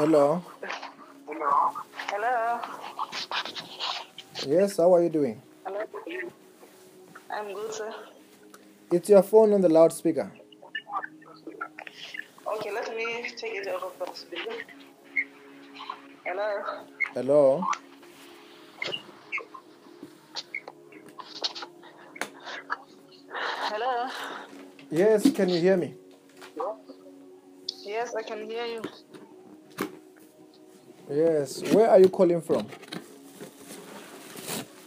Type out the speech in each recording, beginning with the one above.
Hello. Hello. Hello. Yes, how are you doing? Hello. I'm good, sir. It's your phone on the loudspeaker. Okay, let me take it out of the speaker. Hello. Hello. Hello. Yes, can you hear me? Yes, I can hear you. Yes. Where are you calling from?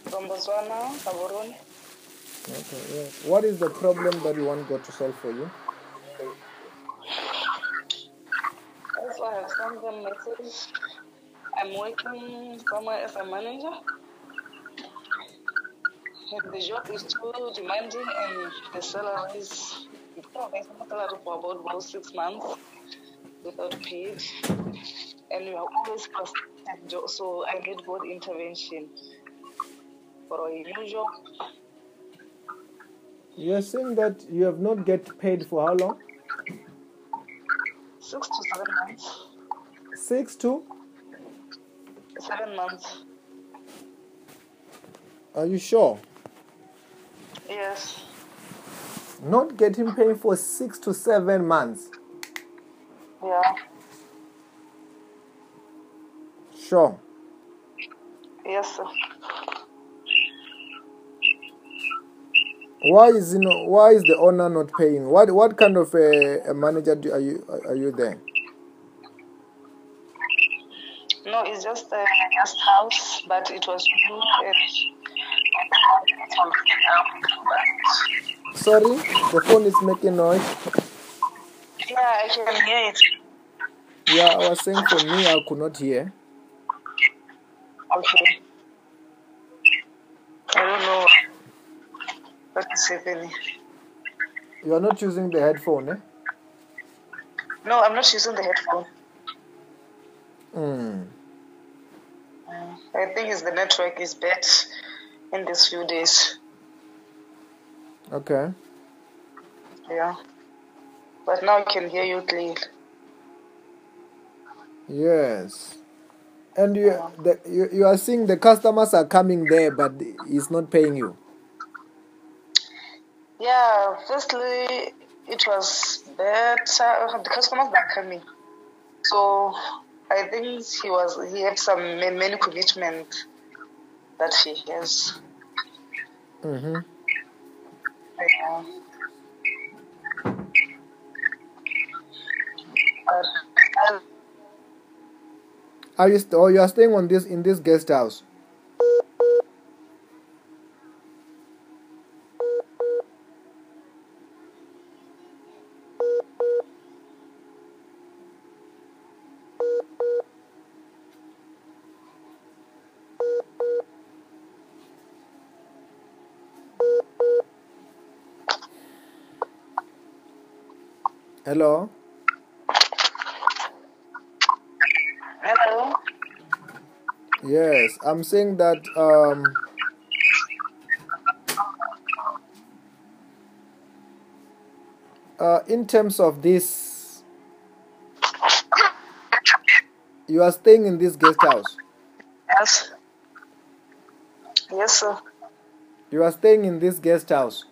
From Botswana, Gaborone. Okay, yes. What is the problem that you want God to solve for you? Also, I have sent them message. I'm working somewhere as a manager. And the job is too demanding and the salary is no salary for about, about six months without paid. And we are always frustrated, so I need both intervention for a job. You are saying that you have not get paid for how long? Six to seven months. Six to? Seven months. Are you sure? Yes. Not getting paid for six to seven months. Yeah. Sure. Yes, sir. Why is you know, why is the owner not paying? What what kind of a, a manager do, are you are you there? No, it's just a guest house, but it was Sorry, the phone is making noise. Yeah, I can hear it. Yeah, I was saying for me, I could not hear. Okay. I don't know what is happening. You are not using the headphone, eh? No, I'm not using the headphone. Hmm. I think it's the network is bad in these few days. Okay. Yeah. But now I can hear you clearly. Yes. And you, the, you, you are seeing the customers are coming there, but he's not paying you. Yeah, firstly, it was better. The customers are coming. So I think he was he had some many commitment that he has. Mm-hmm. Yeah. But, uh, Are you st- or you are staying on this in this guest house? Hello. Yes, I'm saying that um, uh, in terms of this, you are staying in this guest house. Yes. Yes, sir. You are staying in this guest house.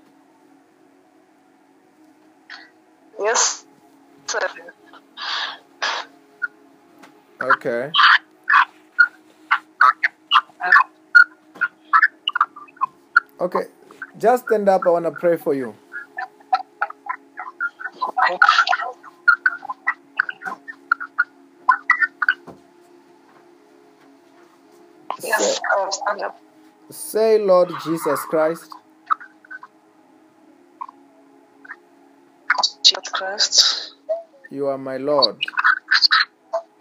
Yes, sir. Okay. Okay. Just stand up. I want to pray for you. Yes, uh, stand up. Say, Lord Jesus Christ, Jesus Christ. you are my Lord.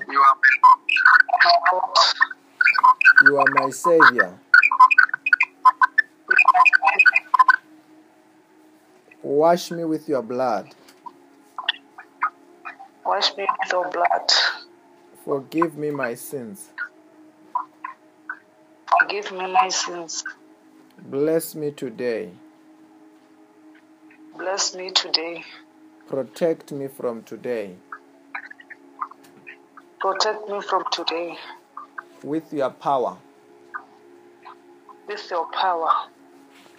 You are my Lord. You are my Savior. Wash me with your blood. Wash me with your blood. Forgive me my sins. Forgive me my sins. Bless me today. Bless me today. Protect me from today. Protect me from today with your power with your power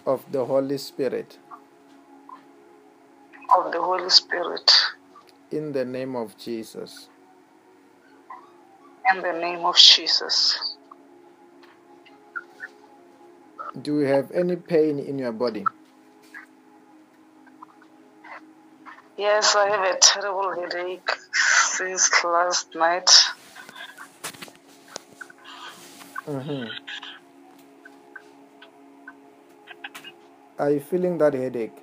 of the Holy Spirit. Of the Holy Spirit. In the name of Jesus. In the name of Jesus. Do you have any pain in your body? Yes, I have a terrible headache since last night. hmm Are you feeling that headache?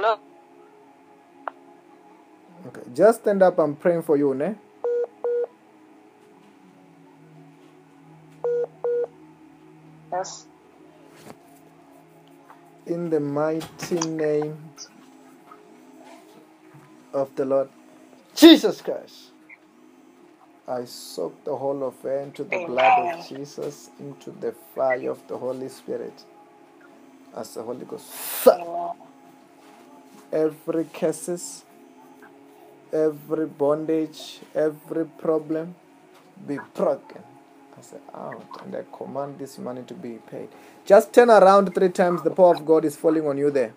Hello? Okay. Just stand up. I'm praying for you, ne? Yes. In the mighty name of the Lord Jesus Christ. I soak the whole of her into the blood of Jesus, into the fire of the Holy Spirit. As the Holy Ghost. Amen. Every curses, every bondage, every problem be broken. I say out and I command this money to be paid. Just turn around three times. The power of God is falling on you there.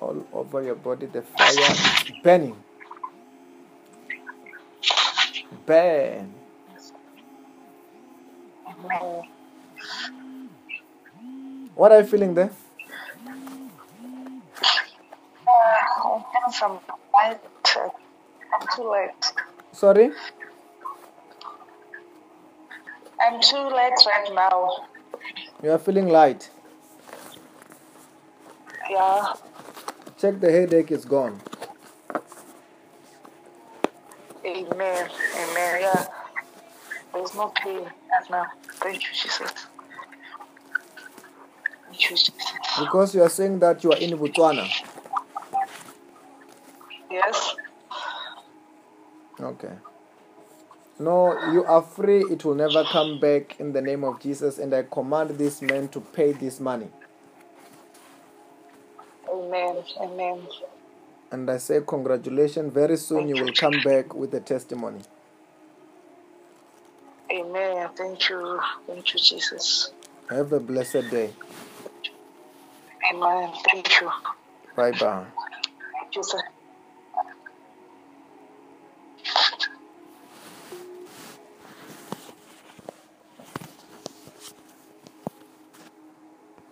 All over your body, the fire burning. Burn. What are you feeling there? I'm feeling some light. I'm too late. Sorry? I'm too late right now. You are feeling light. Yeah. Check the headache is gone. Amen. Amen. Yeah. There's no right now. Thank you, Jesus. Thank you, Jesus. Because you are saying that you are in Botswana. Yes. Okay. No, you are free. It will never come back in the name of Jesus. And I command this man to pay this money. Amen. Amen. And I say, congratulations. Very soon you will come back with a testimony. Amen. Thank you. Thank you, Jesus. Have a blessed day. Amen. Thank you. Bye bye. Sir.